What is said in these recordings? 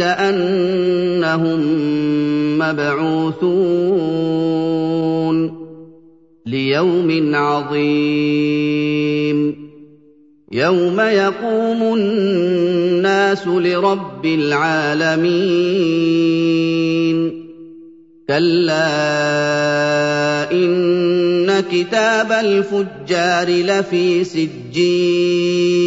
انهم مبعوثون ليوم عظيم يوم يقوم الناس لرب العالمين كلا ان كتاب الفجار لفي سجين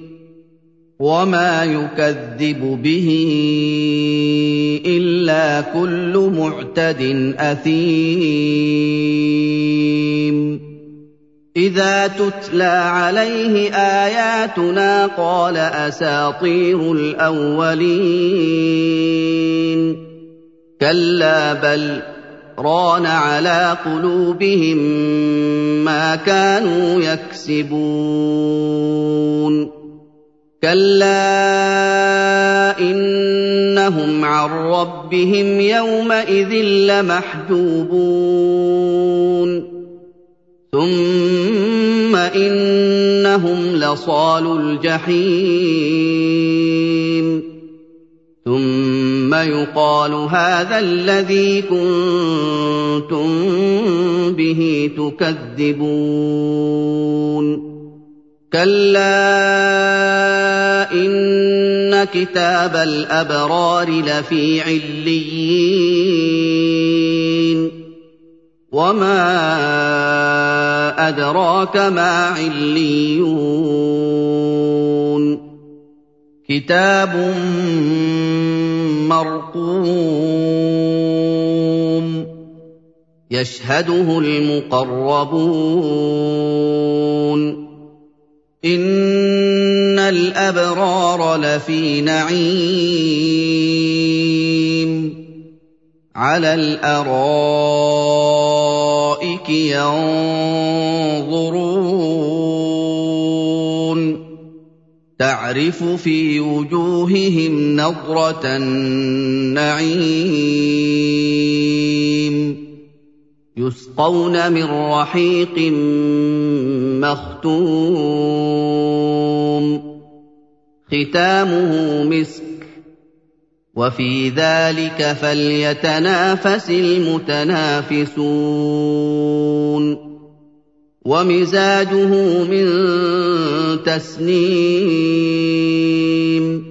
وما يكذب به الا كل معتد اثيم اذا تتلى عليه اياتنا قال اساطير الاولين كلا بل ران على قلوبهم ما كانوا يكسبون كلا انهم عن ربهم يومئذ لمحجوبون ثم انهم لصالوا الجحيم ثم يقال هذا الذي كنتم به تكذبون كلا ان كتاب الابرار لفي عليين وما ادراك ما عليون كتاب مرقوم يشهده المقربون ان الابرار لفي نعيم على الارائك ينظرون تعرف في وجوههم نضره النعيم يسقون من رحيق مختوم. ختامه مسك. وفي ذلك فليتنافس المتنافسون. ومزاجه من تسنيم.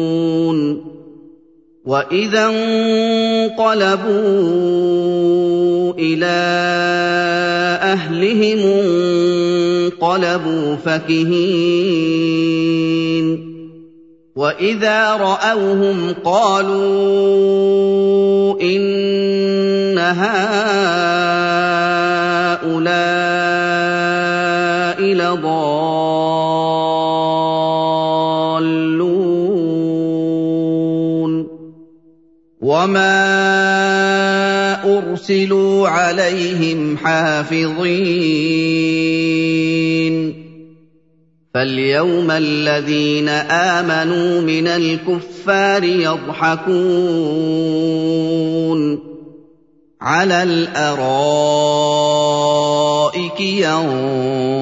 واذا انقلبوا إلى اهلهم انقلبوا فكهين واذا راوهم قالوا ان هؤلاء وما ارسلوا عليهم حافظين فاليوم الذين امنوا من الكفار يضحكون على الارائك ينظرون